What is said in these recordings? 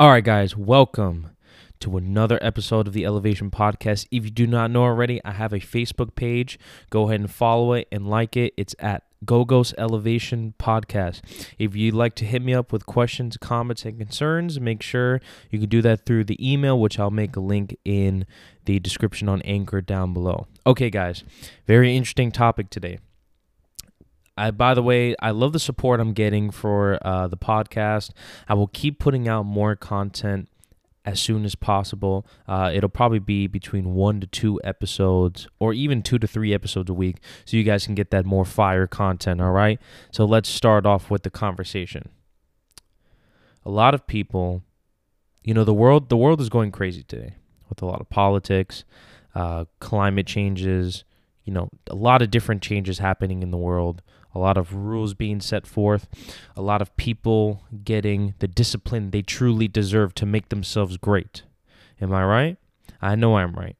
All right, guys, welcome to another episode of the Elevation Podcast. If you do not know already, I have a Facebook page. Go ahead and follow it and like it. It's at Go Gogos Elevation Podcast. If you'd like to hit me up with questions, comments, and concerns, make sure you can do that through the email, which I'll make a link in the description on Anchor down below. Okay, guys, very interesting topic today. I, by the way, I love the support I'm getting for uh, the podcast. I will keep putting out more content as soon as possible. Uh, it'll probably be between one to two episodes, or even two to three episodes a week, so you guys can get that more fire content. All right. So let's start off with the conversation. A lot of people, you know, the world the world is going crazy today with a lot of politics, uh, climate changes. You know, a lot of different changes happening in the world a lot of rules being set forth, a lot of people getting the discipline they truly deserve to make themselves great. Am I right? I know I'm right.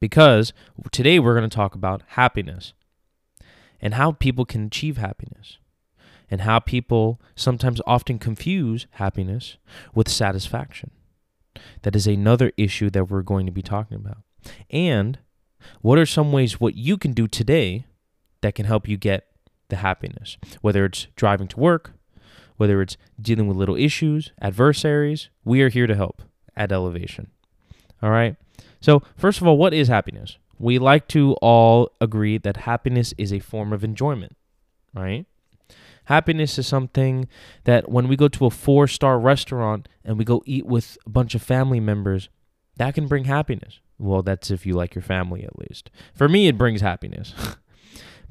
Because today we're going to talk about happiness and how people can achieve happiness and how people sometimes often confuse happiness with satisfaction. That is another issue that we're going to be talking about. And what are some ways what you can do today that can help you get the happiness, whether it's driving to work, whether it's dealing with little issues, adversaries, we are here to help at Elevation. All right. So, first of all, what is happiness? We like to all agree that happiness is a form of enjoyment, right? Happiness is something that when we go to a four star restaurant and we go eat with a bunch of family members, that can bring happiness. Well, that's if you like your family at least. For me, it brings happiness.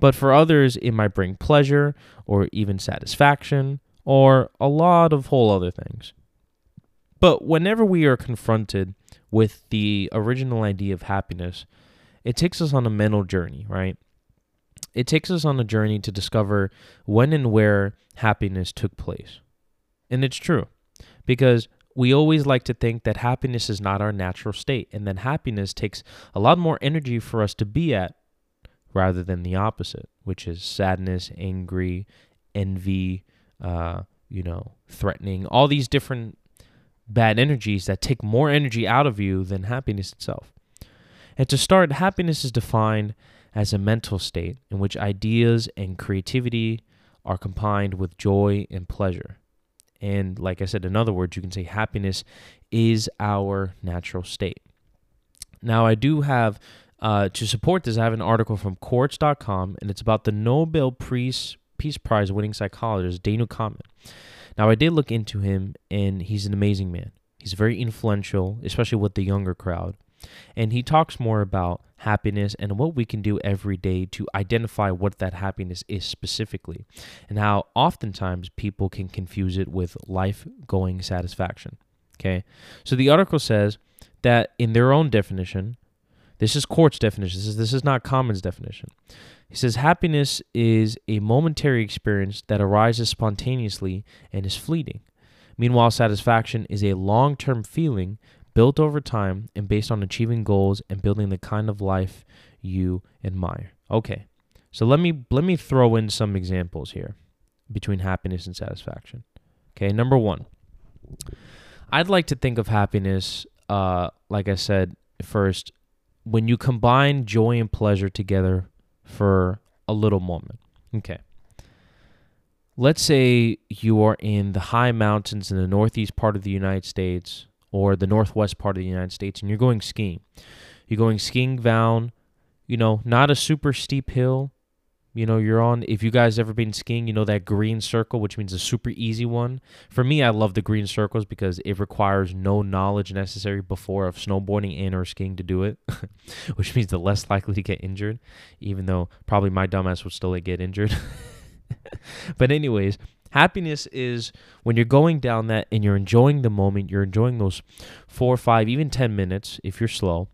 But for others, it might bring pleasure or even satisfaction or a lot of whole other things. But whenever we are confronted with the original idea of happiness, it takes us on a mental journey, right? It takes us on a journey to discover when and where happiness took place. And it's true because we always like to think that happiness is not our natural state and that happiness takes a lot more energy for us to be at rather than the opposite, which is sadness, angry, envy, uh, you know, threatening, all these different bad energies that take more energy out of you than happiness itself. And to start, happiness is defined as a mental state in which ideas and creativity are combined with joy and pleasure. And like I said, in other words, you can say happiness is our natural state. Now, I do have uh, to support this, I have an article from Quartz.com, and it's about the Nobel Peace, Peace Prize winning psychologist Daniel Kahneman. Now, I did look into him, and he's an amazing man. He's very influential, especially with the younger crowd. And he talks more about happiness and what we can do every day to identify what that happiness is specifically, and how oftentimes people can confuse it with life going satisfaction. Okay. So the article says that in their own definition, this is Quartz definition. This is, this is not Kahneman's definition. He says happiness is a momentary experience that arises spontaneously and is fleeting. Meanwhile, satisfaction is a long term feeling built over time and based on achieving goals and building the kind of life you admire. Okay. So let me let me throw in some examples here between happiness and satisfaction. Okay, number 1. I'd like to think of happiness uh like I said first when you combine joy and pleasure together for a little moment. Okay. Let's say you are in the high mountains in the northeast part of the United States or the northwest part of the United States and you're going skiing. You're going skiing down, you know, not a super steep hill, you know, you're on, if you guys ever been skiing, you know that green circle, which means a super easy one. For me, I love the green circles because it requires no knowledge necessary before of snowboarding and or skiing to do it, which means the less likely to get injured, even though probably my dumbass would still get injured. but, anyways, happiness is when you're going down that and you're enjoying the moment, you're enjoying those four, five, even 10 minutes if you're slow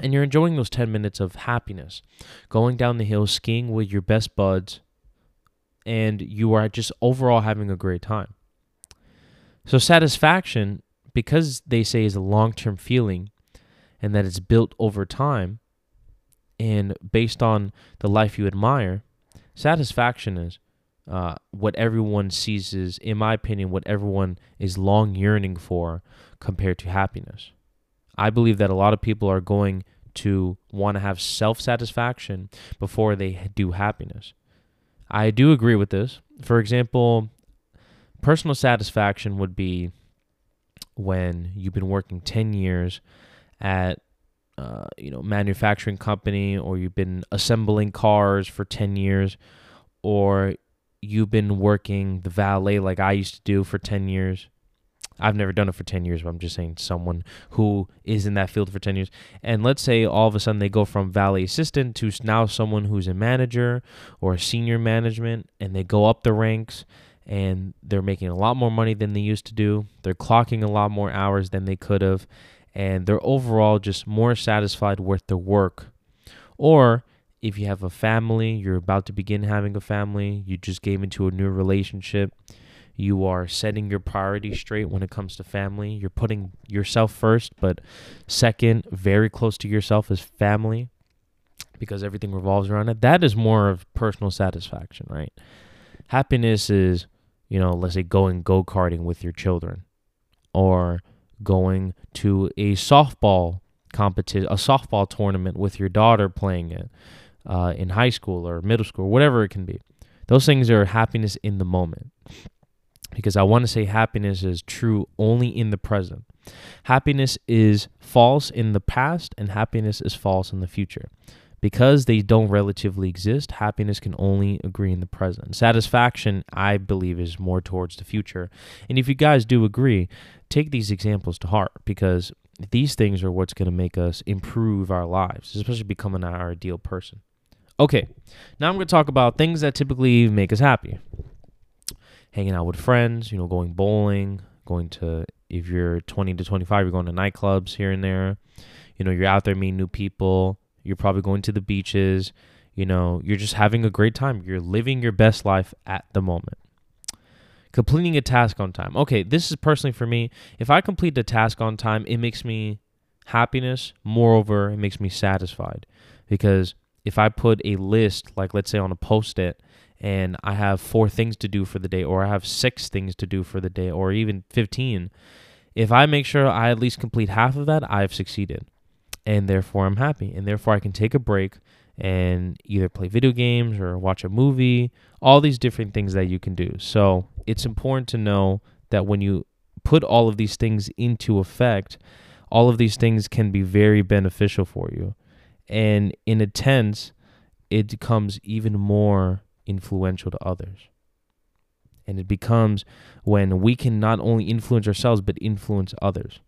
and you're enjoying those 10 minutes of happiness, going down the hill, skiing with your best buds, and you are just overall having a great time. So, satisfaction, because they say is a long term feeling and that it's built over time and based on the life you admire, satisfaction is uh, what everyone sees is, in my opinion, what everyone is long yearning for compared to happiness. I believe that a lot of people are going to want to have self satisfaction before they do happiness. I do agree with this. For example, personal satisfaction would be when you've been working 10 years at uh, you know manufacturing company or you've been assembling cars for 10 years or you've been working the valet like I used to do for 10 years I've never done it for 10 years, but I'm just saying someone who is in that field for 10 years. And let's say all of a sudden they go from valet assistant to now someone who's a manager or a senior management and they go up the ranks and they're making a lot more money than they used to do. They're clocking a lot more hours than they could have. And they're overall just more satisfied with their work. Or if you have a family, you're about to begin having a family, you just gave into a new relationship you are setting your priorities straight when it comes to family. You're putting yourself first, but second, very close to yourself is family because everything revolves around it. That is more of personal satisfaction, right? Happiness is, you know, let's say going go karting with your children or going to a softball competition, a softball tournament with your daughter playing it uh, in high school or middle school, whatever it can be. Those things are happiness in the moment because I want to say happiness is true only in the present. Happiness is false in the past, and happiness is false in the future. Because they don't relatively exist, happiness can only agree in the present. Satisfaction, I believe, is more towards the future. And if you guys do agree, take these examples to heart because these things are what's going to make us improve our lives, especially becoming our ideal person. Okay, now I'm going to talk about things that typically make us happy hanging out with friends, you know, going bowling, going to if you're 20 to 25, you're going to nightclubs here and there. You know, you're out there meeting new people. You're probably going to the beaches. You know, you're just having a great time. You're living your best life at the moment. Completing a task on time. Okay, this is personally for me. If I complete the task on time, it makes me happiness. Moreover, it makes me satisfied because if I put a list, like let's say on a post it, and I have four things to do for the day, or I have six things to do for the day, or even 15, if I make sure I at least complete half of that, I've succeeded. And therefore, I'm happy. And therefore, I can take a break and either play video games or watch a movie, all these different things that you can do. So, it's important to know that when you put all of these things into effect, all of these things can be very beneficial for you. And in a tense, it becomes even more influential to others. And it becomes when we can not only influence ourselves but influence others.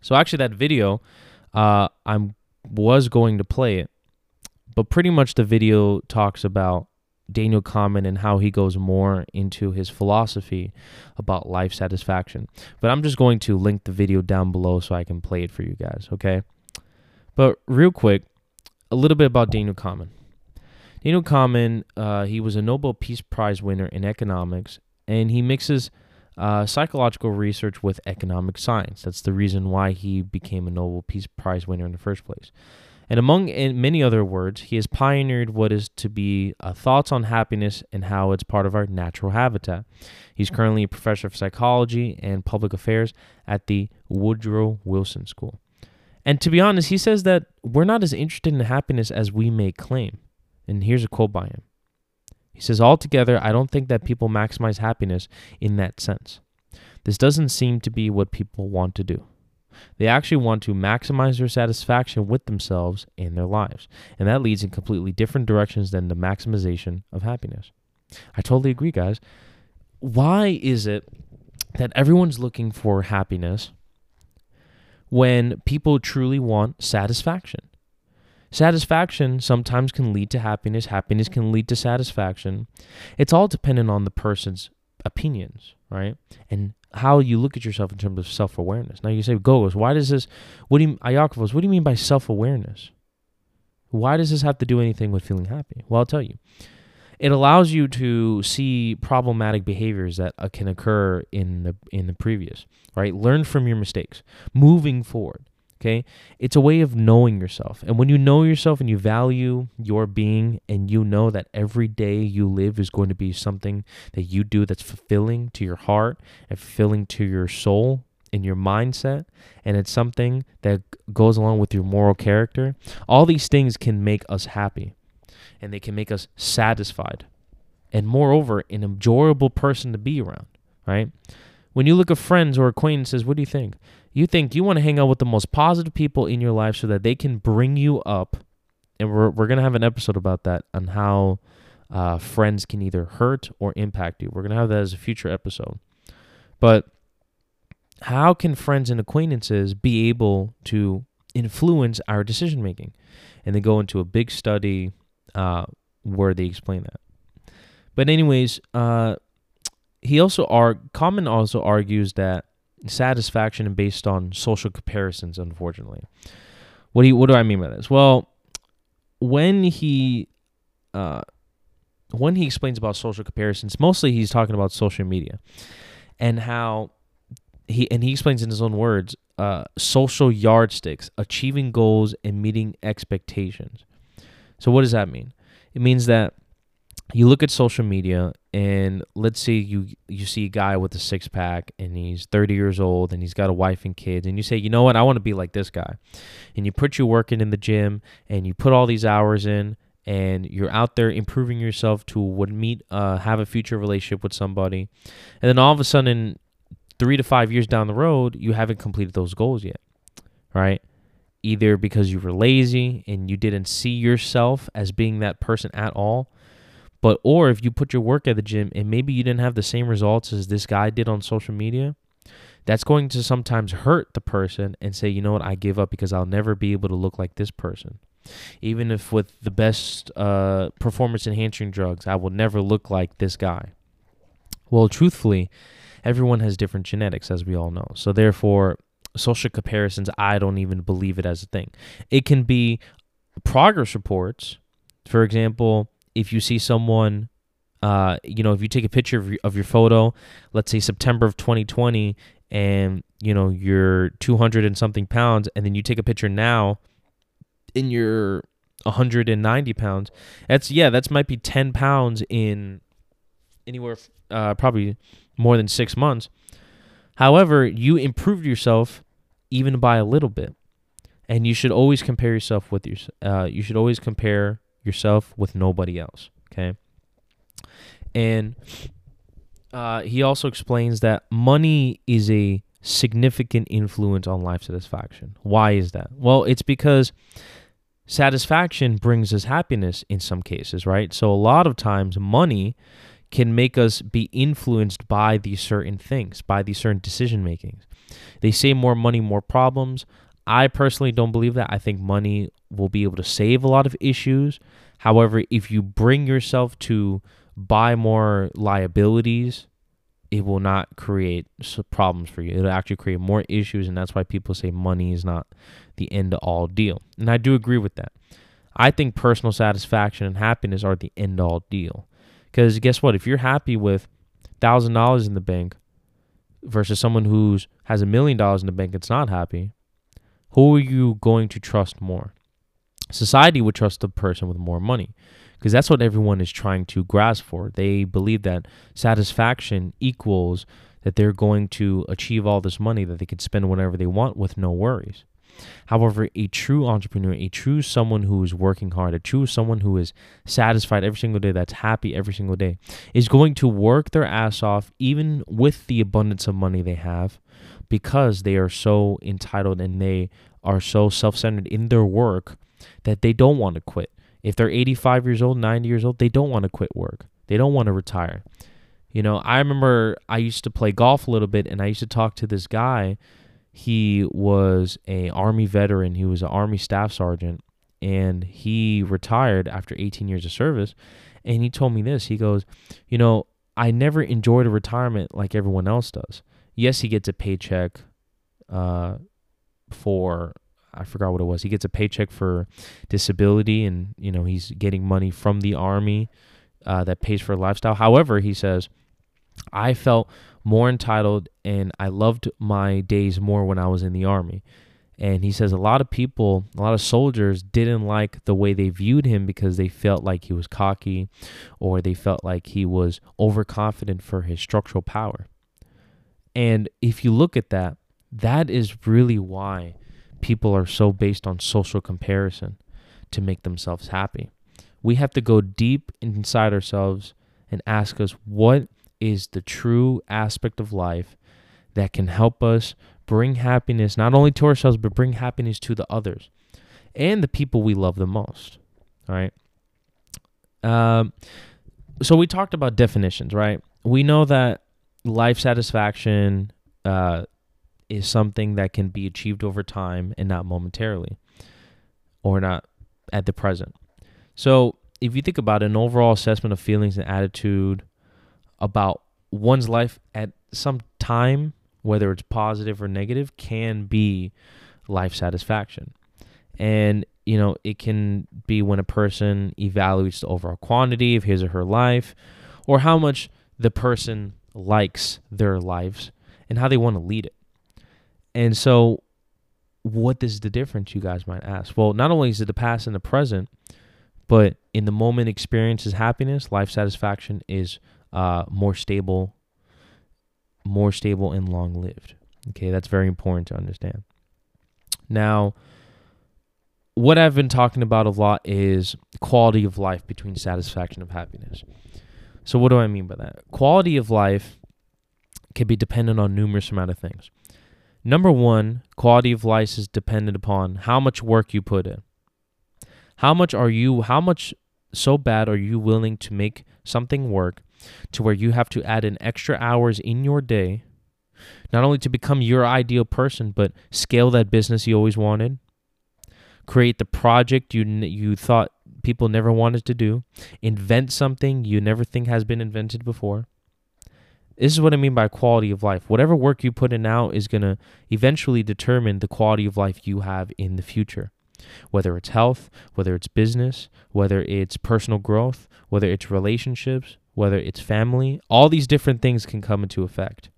So actually, that video, uh, I was going to play it, but pretty much the video talks about Daniel Kahneman and how he goes more into his philosophy about life satisfaction. But I'm just going to link the video down below so I can play it for you guys, okay? But real quick, a little bit about Daniel Kahneman. Daniel Kahneman, uh, he was a Nobel Peace Prize winner in economics, and he mixes uh, psychological research with economic science. That's the reason why he became a Nobel Peace Prize winner in the first place. And among many other words, he has pioneered what is to be uh, thoughts on happiness and how it's part of our natural habitat. He's currently a professor of psychology and public affairs at the Woodrow Wilson School. And to be honest, he says that we're not as interested in happiness as we may claim. And here's a quote by him. He says, Altogether, I don't think that people maximize happiness in that sense. This doesn't seem to be what people want to do. They actually want to maximize their satisfaction with themselves and their lives. And that leads in completely different directions than the maximization of happiness. I totally agree, guys. Why is it that everyone's looking for happiness when people truly want satisfaction? Satisfaction sometimes can lead to happiness, happiness can lead to satisfaction. It's all dependent on the person's opinions, right? And how you look at yourself in terms of self awareness. Now you say, Gogos, why does this, what do you, Iakovos, what do you mean by self awareness? Why does this have to do anything with feeling happy? Well, I'll tell you. It allows you to see problematic behaviors that uh, can occur in the in the previous, right? Learn from your mistakes. Moving forward, Okay. It's a way of knowing yourself. And when you know yourself and you value your being and you know that every day you live is going to be something that you do that's fulfilling to your heart and fulfilling to your soul and your mindset, and it's something that goes along with your moral character, all these things can make us happy and they can make us satisfied. And moreover, an enjoyable person to be around, right? When you look at friends or acquaintances, what do you think? You think you want to hang out with the most positive people in your life so that they can bring you up. And we're, we're going to have an episode about that on how uh, friends can either hurt or impact you. We're going to have that as a future episode. But how can friends and acquaintances be able to influence our decision making? And they go into a big study uh, where they explain that. But anyways, uh, he also are Kahneman also argues that satisfaction is based on social comparisons. Unfortunately, what do you, what do I mean by this? Well, when he uh, when he explains about social comparisons, mostly he's talking about social media and how he and he explains in his own words uh, social yardsticks, achieving goals and meeting expectations. So what does that mean? It means that you look at social media and let's say you you see a guy with a six pack and he's 30 years old and he's got a wife and kids and you say you know what? I want to be like this guy. And you put you working in the gym and you put all these hours in and you're out there improving yourself to would meet uh, have a future relationship with somebody. And then all of a sudden three to five years down the road you haven't completed those goals yet right? Either because you were lazy and you didn't see yourself as being that person at all but or if you put your work at the gym and maybe you didn't have the same results as this guy did on social media, that's going to sometimes hurt the person and say, you know what, I give up because I'll never be able to look like this person. Even if with the best uh, performance enhancing drugs, I will never look like this guy. Well, truthfully, everyone has different genetics, as we all know. So, therefore, social comparisons, I don't even believe it as a thing. It can be progress reports. For example, if you see someone uh, you know, if you take a picture of your, of your photo, let's say September of 2020, and you know you're 200 and something pounds, and then you take a picture now, and you're 190 pounds. That's yeah, that's might be 10 pounds in anywhere, uh, probably more than six months. However, you improved yourself even by a little bit, and you should always compare yourself with your. Uh, you should always compare yourself with nobody else. Okay. And uh, he also explains that money is a significant influence on life satisfaction. Why is that? Well, it's because satisfaction brings us happiness in some cases, right? So a lot of times money can make us be influenced by these certain things, by these certain decision makings. They say more money, more problems. I personally don't believe that. I think money will be able to save a lot of issues. However, if you bring yourself to buy more liabilities, it will not create problems for you. It'll actually create more issues, and that's why people say money is not the end all deal. And I do agree with that. I think personal satisfaction and happiness are the end all deal. Because guess what? If you're happy with thousand dollars in the bank versus someone who has a million dollars in the bank that's not happy, who are you going to trust more? Society would trust the person with more money because that's what everyone is trying to grasp for. They believe that satisfaction equals that they're going to achieve all this money that they can spend whenever they want with no worries. However, a true entrepreneur, a true someone who is working hard, a true someone who is satisfied every single day, that's happy every single day, is going to work their ass off even with the abundance of money they have because they are so entitled and they are so self centered in their work that they don't want to quit. If they're 85 years old, 90 years old, they don't want to quit work. They don't want to retire. You know, I remember I used to play golf a little bit and I used to talk to this guy. He was a army veteran. He was an army staff sergeant and he retired after 18 years of service and he told me this. He goes, "You know, I never enjoyed a retirement like everyone else does. Yes, he gets a paycheck uh, for I forgot what it was. He gets a paycheck for disability, and you know he's getting money from the army uh, that pays for a lifestyle. However, he says, I felt more entitled, and I loved my days more when I was in the army. And he says a lot of people, a lot of soldiers didn't like the way they viewed him because they felt like he was cocky or they felt like he was overconfident for his structural power. And if you look at that, that is really why people are so based on social comparison to make themselves happy. We have to go deep inside ourselves and ask us what is the true aspect of life that can help us bring happiness not only to ourselves but bring happiness to the others and the people we love the most all right um, so we talked about definitions right we know that life satisfaction uh, is something that can be achieved over time and not momentarily or not at the present so if you think about an overall assessment of feelings and attitude about one's life at some time, whether it's positive or negative, can be life satisfaction. And, you know, it can be when a person evaluates the overall quantity of his or her life or how much the person likes their lives and how they want to lead it. And so, what is the difference, you guys might ask? Well, not only is it the past and the present, but in the moment experiences happiness, life satisfaction is uh, more stable, more stable and long lived. Okay, that's very important to understand. Now, what I've been talking about a lot is quality of life between satisfaction of happiness. So what do I mean by that? Quality of life can be dependent on numerous amount of things. Number one, quality of life is dependent upon how much work you put in. How much are you, how much so bad are you willing to make something work to where you have to add in extra hours in your day, not only to become your ideal person, but scale that business you always wanted, create the project you you thought people never wanted to do, invent something you never think has been invented before. This is what I mean by quality of life. Whatever work you put in now is going to eventually determine the quality of life you have in the future whether it's health, whether it's business, whether it's personal growth, whether it's relationships, whether it's family, all these different things can come into effect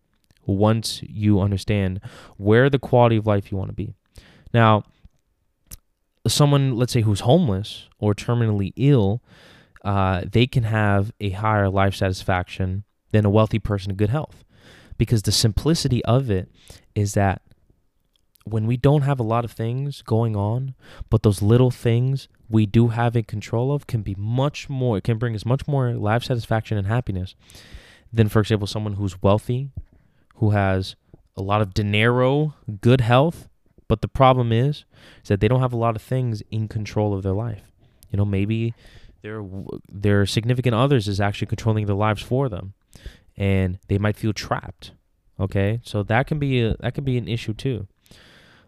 once you understand where the quality of life you want to be. Now, someone, let's say, who's homeless or terminally ill, uh, they can have a higher life satisfaction than a wealthy person in good health because the simplicity of it is that when we don't have a lot of things going on, but those little things we do have in control of can be much more, it can bring us much more life satisfaction and happiness than, for example, someone who's wealthy, who has a lot of dinero, good health. But the problem is, is that they don't have a lot of things in control of their life. You know, maybe their their significant others is actually controlling their lives for them, and they might feel trapped. Okay, so that can be a, that can be an issue too.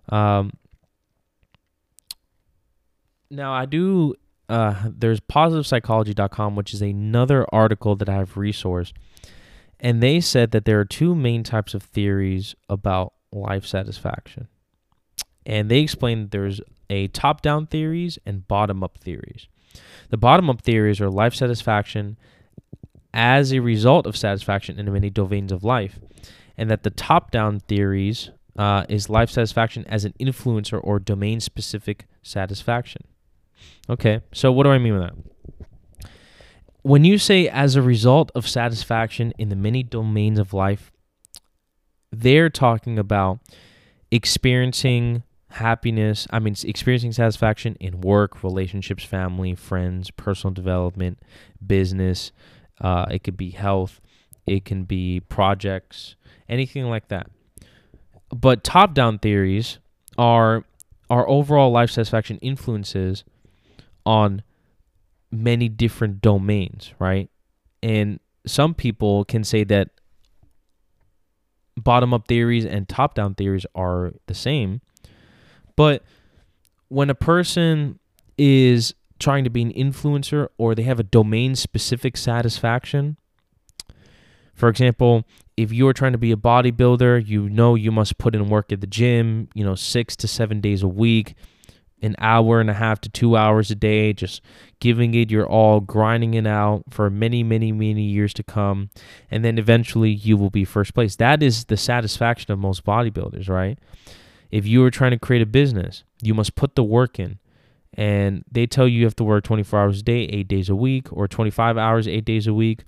Um, now I do. Uh, there's positivepsychology.com, which is another article that I have resourced, and they said that there are two main types of theories about life satisfaction, and they explain that there's a top-down theories and bottom-up theories. The bottom-up theories are life satisfaction as a result of satisfaction in the many domains of life, and that the top-down theories uh, is life satisfaction as an influencer or domain specific satisfaction. Okay, so what do I mean with that? When you say as a result of satisfaction in the many domains of life, they're talking about experiencing happiness, I mean, experiencing satisfaction in work, relationships, family, friends, personal development, business. Uh, it could be health, it can be projects, anything like that. But top down theories are our overall life satisfaction influences on many different domains, right? And some people can say that bottom up theories and top down theories are the same. But when a person is trying to be an influencer or they have a domain specific satisfaction, for example, if you're trying to be a bodybuilder, you know you must put in work at the gym, you know, six to seven days a week, an hour and a half to two hours a day, just giving it your all, grinding it out for many, many, many years to come. And then eventually you will be first place. That is the satisfaction of most bodybuilders, right? If you are trying to create a business, you must put the work in. And they tell you you have to work 24 hours a day, eight days a week, or 25 hours, eight days a week.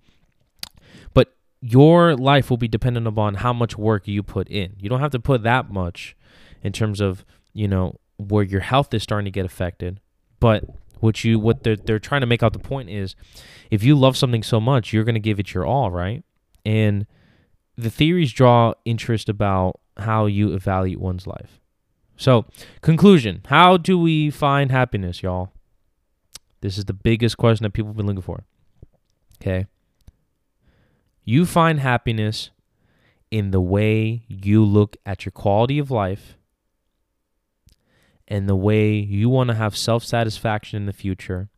But your life will be dependent upon how much work you put in. You don't have to put that much in terms of, you know, where your health is starting to get affected. But what you what they're they're trying to make out the point is if you love something so much, you're gonna give it your all, right? And the theories draw interest about how you evaluate one's life. So, conclusion How do we find happiness, y'all? This is the biggest question that people have been looking for. Okay. You find happiness in the way you look at your quality of life and the way you want to have self satisfaction in the future.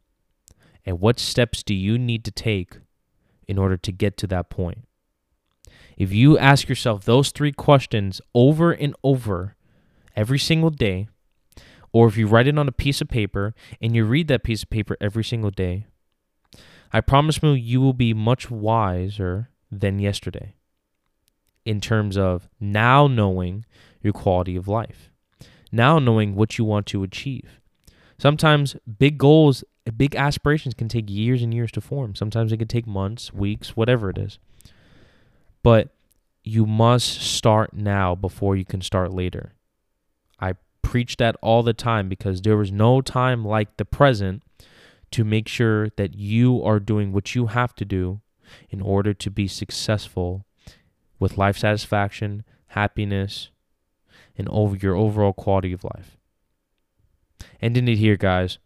And what steps do you need to take in order to get to that point? If you ask yourself those three questions over and over every single day, or if you write it on a piece of paper and you read that piece of paper every single day, I promise you, you will be much wiser than yesterday in terms of now knowing your quality of life, now knowing what you want to achieve. Sometimes big goals, big aspirations can take years and years to form. Sometimes it can take months, weeks, whatever it is. But you must start now before you can start later. I preach that all the time because there is no time like the present to make sure that you are doing what you have to do in order to be successful with life satisfaction, happiness, and over your overall quality of life. Ending it here, guys.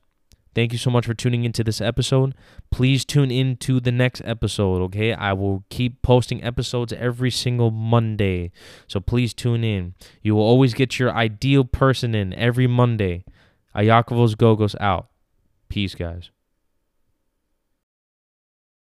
Thank you so much for tuning into this episode. Please tune in to the next episode, okay? I will keep posting episodes every single Monday. So please tune in. You will always get your ideal person in every Monday. Iakovos Gogos out. Peace, guys.